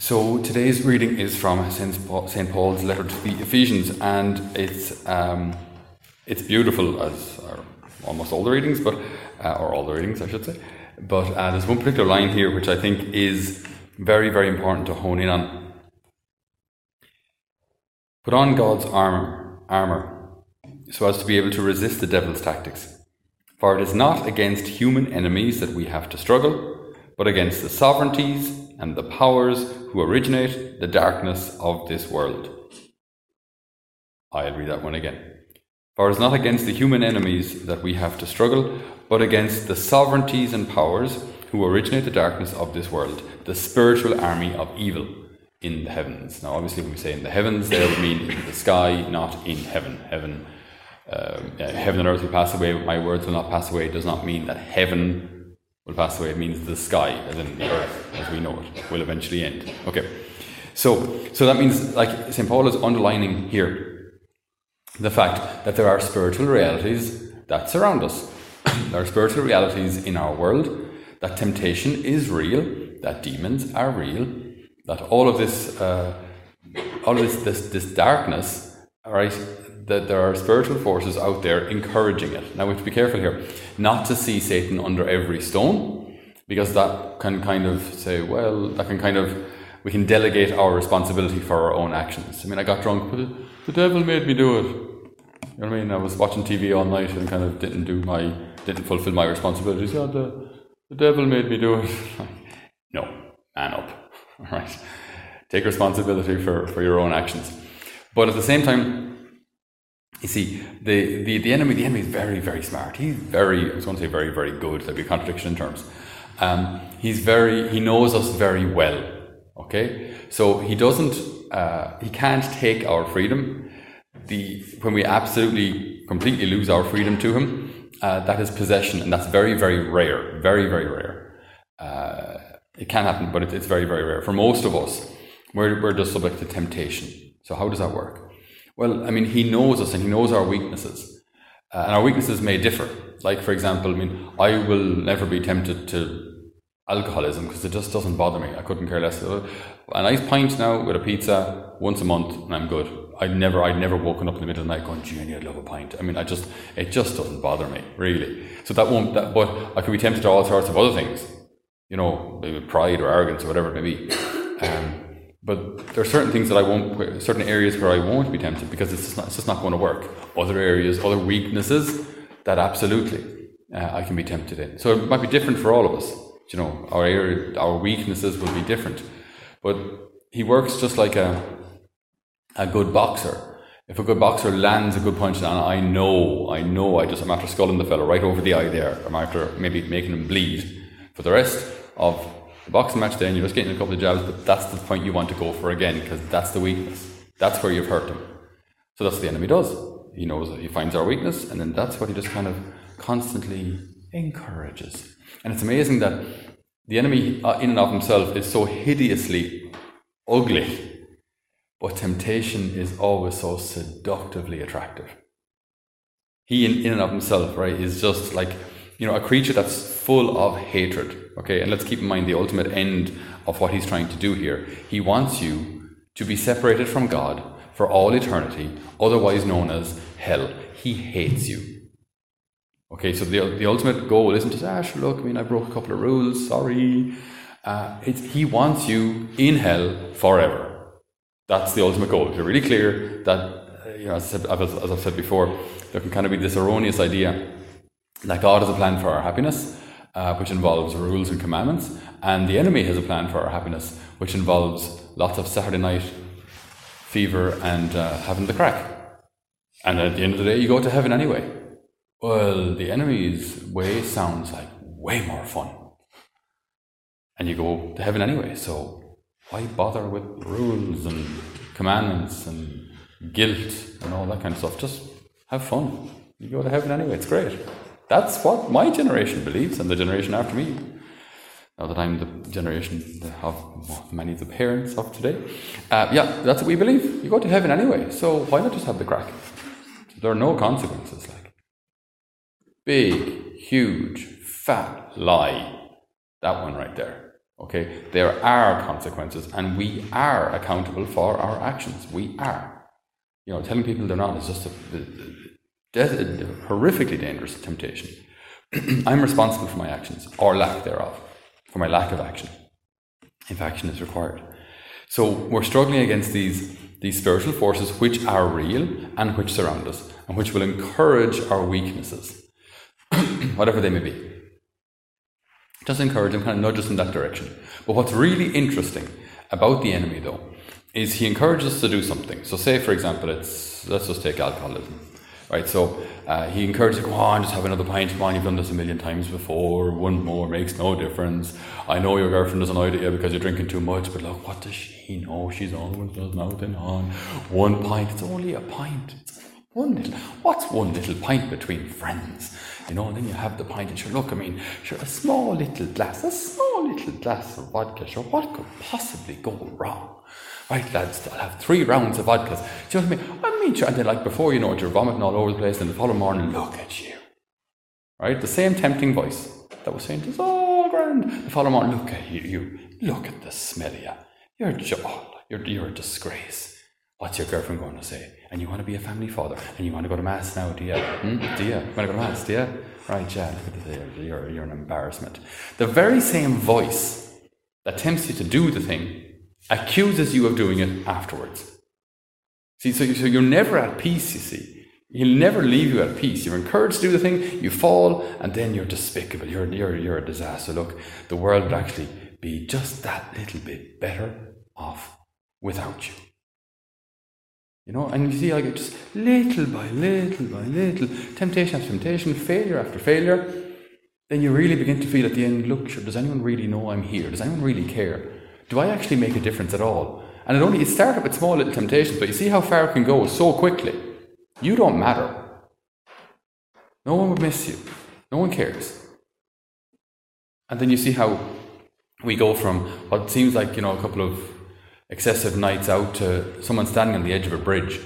So today's reading is from St. Paul's letter to the Ephesians, and it's um, it's beautiful as almost all the readings, but uh, or all the readings, I should say. But uh, there's one particular line here which I think is very, very important to hone in on. Put on God's armor, armor, so as to be able to resist the devil's tactics. For it is not against human enemies that we have to struggle, but against the sovereignties and the powers who originate the darkness of this world. I'll read that one again. For it is not against the human enemies that we have to struggle, but against the sovereignties and powers who originate the darkness of this world, the spiritual army of evil in the heavens. Now, obviously, when we say in the heavens, there would mean in the sky, not in heaven. Heaven, uh, heaven and earth will pass away, but my words will not pass away. It does not mean that heaven will pass away. It means the sky, as in the earth, as we know it, will eventually end. Okay. So, so that means, like St. Paul is underlining here the fact that there are spiritual realities that surround us. there are spiritual realities in our world, that temptation is real, that demons are real, that all of this, uh, all of this, this, this darkness, right, that there are spiritual forces out there encouraging it. Now we have to be careful here, not to see Satan under every stone, because that can kind of say, well, that can kind of we can delegate our responsibility for our own actions. I mean, I got drunk, but the devil made me do it. You know what I mean? I was watching TV all night and kind of didn't do my, didn't fulfill my responsibilities. Yeah, the, the devil made me do it. no, man up. All right. Take responsibility for, for your own actions. But at the same time, you see, the, the, the enemy, the enemy is very, very smart. He's very, I was going to say very, very good. There'd be a contradiction in terms. Um, he's very, he knows us very well. Okay, so he doesn't, uh, he can't take our freedom. The when we absolutely, completely lose our freedom to him, uh, that is possession, and that's very, very rare. Very, very rare. Uh, it can happen, but it, it's very, very rare. For most of us, we're, we're just subject to temptation. So how does that work? Well, I mean, he knows us and he knows our weaknesses. Uh, and our weaknesses may differ. Like, for example, I mean, I will never be tempted to alcoholism because it just doesn't bother me. I couldn't care less. A nice pint now with a pizza once a month and I'm good. I'd never, I'd never woken up in the middle of the night going, Jenny, I'd love a pint. I mean, I just, it just doesn't bother me, really. So that won't, that, but I could be tempted to all sorts of other things, you know, maybe pride or arrogance or whatever it may be. Um, but there are certain things that I won't, certain areas where I won't be tempted because it's just not, it's just not going to work. Other areas, other weaknesses that absolutely uh, I can be tempted in. So it might be different for all of us. You know, our area, our weaknesses will be different. But he works just like a a good boxer. If a good boxer lands a good punch, and I know, I know, I just I'm after sculling the fellow right over the eye there. I'm after maybe making him bleed. For the rest of boxing match then, you're just getting a couple of jabs, but that's the point you want to go for again because that's the weakness. That's where you've hurt him. So that's what the enemy does. He knows he finds our weakness, and then that's what he just kind of constantly encourages. And it's amazing that the enemy, uh, in and of himself, is so hideously ugly, but temptation is always so seductively attractive. He, in, in and of himself, right, is just like you know a creature that's full of hatred Okay, and let's keep in mind the ultimate end of what he's trying to do here. He wants you to be separated from God for all eternity, otherwise known as hell. He hates you. Okay, so the, the ultimate goal isn't say, ah, sure, look, I mean, I broke a couple of rules, sorry. Uh, he wants you in hell forever. That's the ultimate goal. If you're really clear that, you know, as, as I've said before, there can kind of be this erroneous idea that God has a plan for our happiness uh, which involves rules and commandments, and the enemy has a plan for our happiness, which involves lots of Saturday night fever and uh, having the crack. And at the end of the day, you go to heaven anyway. Well, the enemy's way sounds like way more fun. And you go to heaven anyway, so why bother with rules and commandments and guilt and all that kind of stuff? Just have fun. You go to heaven anyway, it's great. That's what my generation believes, and the generation after me. Now that I'm the generation of many of the parents of today. Uh, yeah, that's what we believe. You go to heaven anyway, so why not just have the crack? There are no consequences. Like big, huge, fat lie. That one right there. Okay, there are consequences, and we are accountable for our actions. We are. You know, telling people they're not is just a, horrifically dangerous temptation. I'm responsible for my actions, or lack thereof, for my lack of action, if action is required. So we're struggling against these, these spiritual forces which are real and which surround us, and which will encourage our weaknesses, whatever they may be. Just encourage them, kind of nudge us in that direction. But what's really interesting about the enemy, though, is he encourages us to do something. So, say for example, it's let's just take alcoholism, right? So uh, he encourages, go on, just have another pint. Come on, you've done this a million times before. One more makes no difference. I know your girlfriend doesn't like it because you're drinking too much, but look, what does she know? She's always does nothing on one pint. It's only a pint. One little. What's one little pint between friends? You know, and then you have the pint, and sure, look, I mean, sure, a small little glass, a small little glass of vodka, sure, what could possibly go wrong? Right, lads, I'll have three rounds of vodkas. Do you know what I mean? I mean, and then, like, before you know it, you're vomiting all over the place, and the following morning, look at you. Right, the same tempting voice that was saying, it's all grand. The following morning, look at you, you look at the smell of you. You're, oh, you're, you're a disgrace. What's your girlfriend going to say? And you want to be a family father, and you want to go to mass now, do you? Hmm? Do you? Want to go to mass, do you? Right, yeah, look at this. You're, you're an embarrassment. The very same voice that tempts you to do the thing accuses you of doing it afterwards. See, so, so you're never at peace, you see. He'll never leave you at peace. You're encouraged to do the thing, you fall, and then you're despicable. You're, you're, you're a disaster. Look, the world would actually be just that little bit better off without you. You know, and you see, like just little by little by little, temptation after temptation, failure after failure, then you really begin to feel at the end, look, sure, does anyone really know I'm here? Does anyone really care? Do I actually make a difference at all? And it only it started with small little temptations, but you see how far it can go so quickly. You don't matter. No one would miss you. No one cares. And then you see how we go from what seems like, you know, a couple of excessive nights out to someone standing on the edge of a bridge.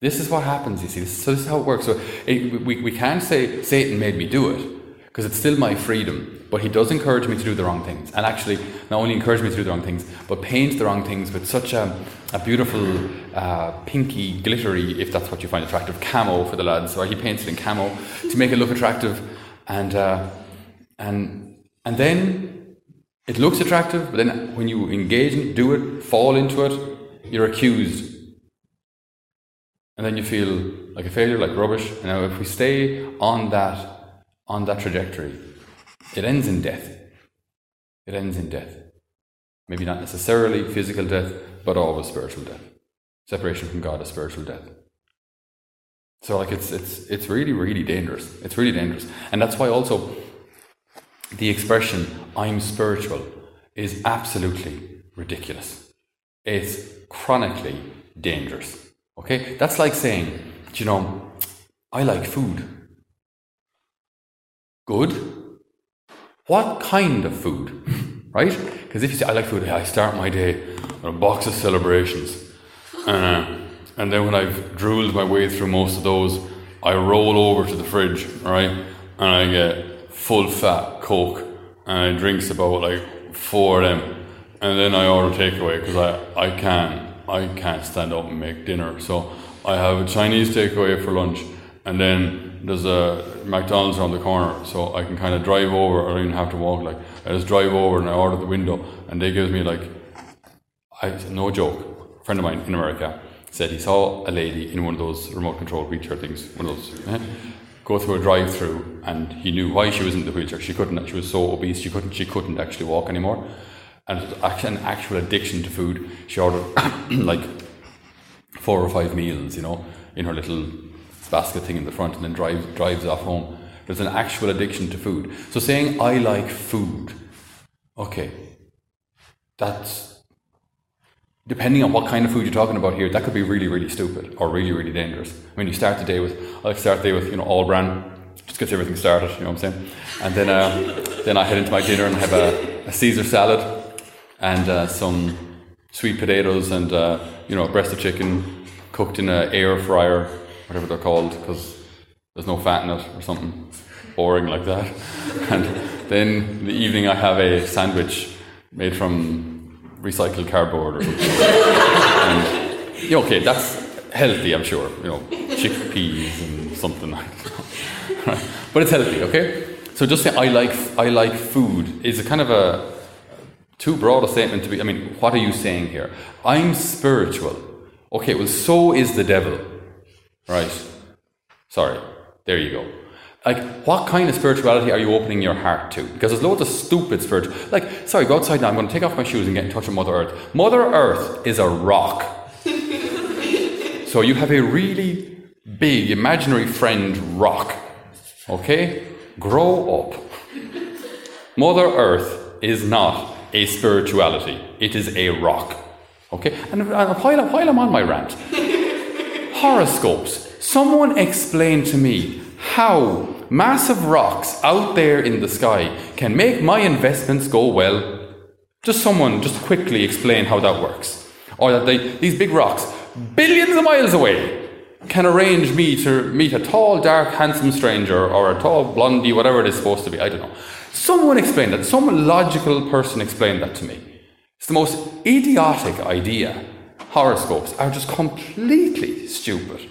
This is what happens, you see. So this is how it works. So it, we, we can't say Satan made me do it because it's still my freedom. But he does encourage me to do the wrong things. And actually, not only encourage me to do the wrong things, but paints the wrong things with such a, a beautiful, uh, pinky, glittery, if that's what you find attractive, camo for the lads. So he paints it in camo to make it look attractive. And, uh, and, and then it looks attractive, but then when you engage it, do it, fall into it, you're accused. And then you feel like a failure, like rubbish. And now if we stay on that on that trajectory, it ends in death. It ends in death. Maybe not necessarily physical death, but always spiritual death. Separation from God is spiritual death. So like it's it's it's really, really dangerous. It's really dangerous. And that's why also the expression I'm spiritual is absolutely ridiculous. It's chronically dangerous. Okay? That's like saying, you know, I like food. Good. What kind of food? right? Because if you say, I like food, I start my day with a box of celebrations. Uh, and then when I've drooled my way through most of those, I roll over to the fridge, right? And I get full fat Coke and I drinks about like four of them. And then I order takeaway because I, I can I can't stand up and make dinner. So I have a Chinese takeaway for lunch and then there's a McDonald's around the corner so I can kind of drive over I don't even have to walk like I just drive over and I order the window and they give me like I no joke, a friend of mine in America said he saw a lady in one of those remote control wheelchair things, one of those eh? go through a drive-through, and he knew why she was in the wheelchair. She couldn't. She was so obese. She couldn't. She couldn't actually walk anymore, and it was an actual addiction to food. She ordered like four or five meals, you know, in her little basket thing in the front, and then drives drives off home. There's an actual addiction to food. So saying I like food, okay, that's depending on what kind of food you're talking about here, that could be really, really stupid or really, really dangerous. I mean, you start the day with, I start the day with, you know, All-Bran, just gets everything started, you know what I'm saying? And then, uh, then I head into my dinner and have a, a Caesar salad and uh, some sweet potatoes and, uh, you know, a breast of chicken cooked in an air fryer, whatever they're called, because there's no fat in it or something boring like that. and then in the evening I have a sandwich made from recycled cardboard or something. and, okay, that's healthy, I'm sure. You know, chickpeas and something like that. but it's healthy, okay? So just say I like I like food is a kind of a too broad a statement to be. I mean, what are you saying here? I'm spiritual. Okay, well, so is the devil, right? Sorry, there you go. Like, what kind of spirituality are you opening your heart to? Because there's loads of stupid spiritual. Like, sorry, go outside now. I'm going to take off my shoes and get in touch with Mother Earth. Mother Earth is a rock. so you have a really big imaginary friend rock. Okay? Grow up. Mother Earth is not a spirituality, it is a rock. Okay? And, and while, while I'm on my rant, horoscopes. Someone explain to me how massive rocks out there in the sky can make my investments go well. Just someone just quickly explain how that works. Or that they, these big rocks, billions of miles away, can arrange me to meet a tall, dark, handsome stranger or a tall blondie, whatever it is supposed to be. I don't know. Someone explain that. Some logical person explain that to me. It's the most idiotic idea. Horoscopes are just completely stupid.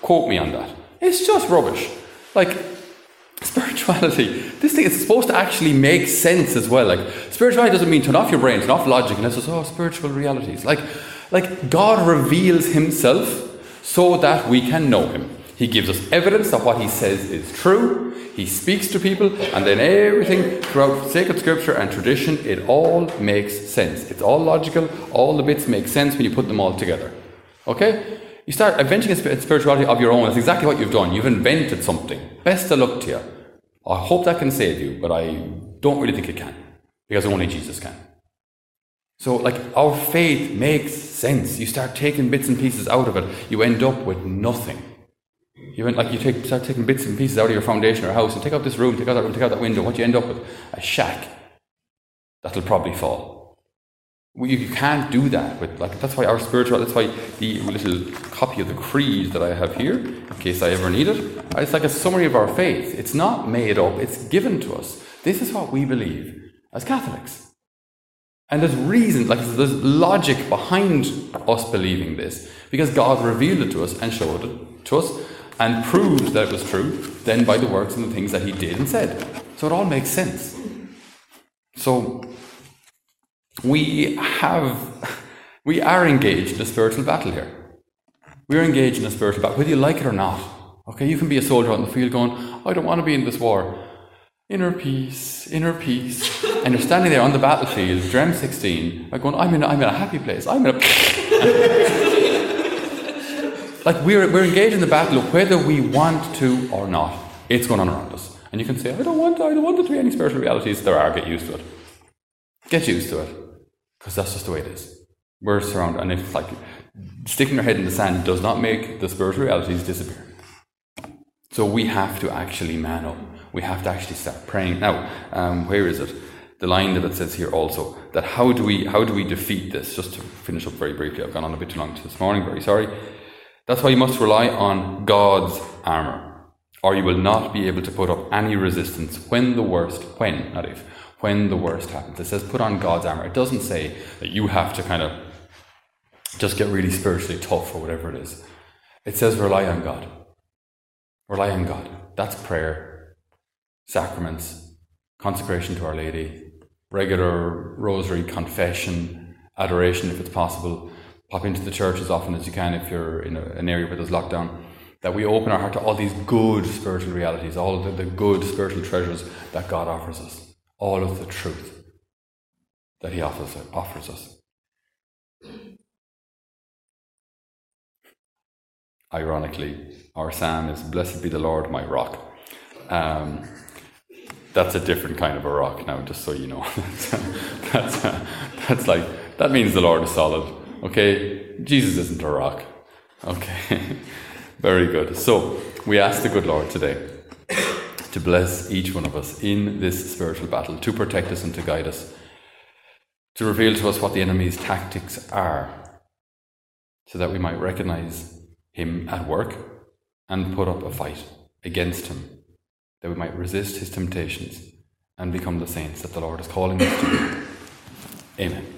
Quote me on that. It's just rubbish. Like, spirituality, this thing is supposed to actually make sense as well. Like, spirituality doesn't mean turn off your brain, turn off logic, and it's just, oh, spiritual realities. Like, like God reveals himself so that we can know him. He gives us evidence that what he says is true. He speaks to people, and then everything throughout sacred scripture and tradition, it all makes sense. It's all logical, all the bits make sense when you put them all together. Okay? You start inventing a spirituality of your own. That's exactly what you've done. You've invented something. Best of luck to you. I hope that can save you, but I don't really think it can. Because only Jesus can. So, like, our faith makes sense. You start taking bits and pieces out of it, you end up with nothing. You went like you take, start taking bits and pieces out of your foundation or house and take out this room, take out that room, take out that window. What you end up with? A shack that'll probably fall. You can't do that with like that's why our spiritual. That's why the little copy of the creed that I have here, in case I ever need it, it's like a summary of our faith. It's not made up. It's given to us. This is what we believe as Catholics. And there's reason, like there's logic behind us believing this, because God revealed it to us and showed it to us and proved that it was true, then by the works and the things that he did and said. So it all makes sense. So we have we are engaged in a spiritual battle here. We're engaged in a spiritual battle, whether you like it or not. Okay, you can be a soldier on the field going, I don't want to be in this war. Inner peace, inner peace. and you're standing there on the battlefield, Drem 16, like going, I'm in, I'm in a happy place. I'm in a. like we're, we're engaged in the battle of whether we want to or not. It's going on around us. And you can say, I don't want, I don't want there to be any spiritual realities. There are, get used to it. Get used to it. Because that's just the way it is. We're surrounded. And it's like, sticking your head in the sand does not make the spiritual realities disappear. So we have to actually man up we have to actually start praying. Now, um, where is it? The line that it says here also that how do we how do we defeat this? Just to finish up very briefly, I've gone on a bit too long this morning. Very sorry. That's why you must rely on God's armor, or you will not be able to put up any resistance when the worst, when not if, when the worst happens. It says put on God's armor. It doesn't say that you have to kind of just get really spiritually tough or whatever it is. It says rely on God. Rely on God. That's prayer sacraments, consecration to Our Lady, regular rosary, confession, adoration if it's possible. Pop into the church as often as you can if you're in a, an area where there's lockdown. That we open our heart to all these good spiritual realities, all the, the good spiritual treasures that God offers us, all of the truth that He offers, offers us. Ironically, our psalm is Blessed be the Lord, my rock. Um, that's a different kind of a rock now, just so you know. that's, that's like, that means the Lord is solid. Okay? Jesus isn't a rock. Okay? Very good. So, we ask the good Lord today to bless each one of us in this spiritual battle, to protect us and to guide us, to reveal to us what the enemy's tactics are, so that we might recognize him at work and put up a fight against him that we might resist his temptations and become the saints that the Lord is calling us to be. Amen.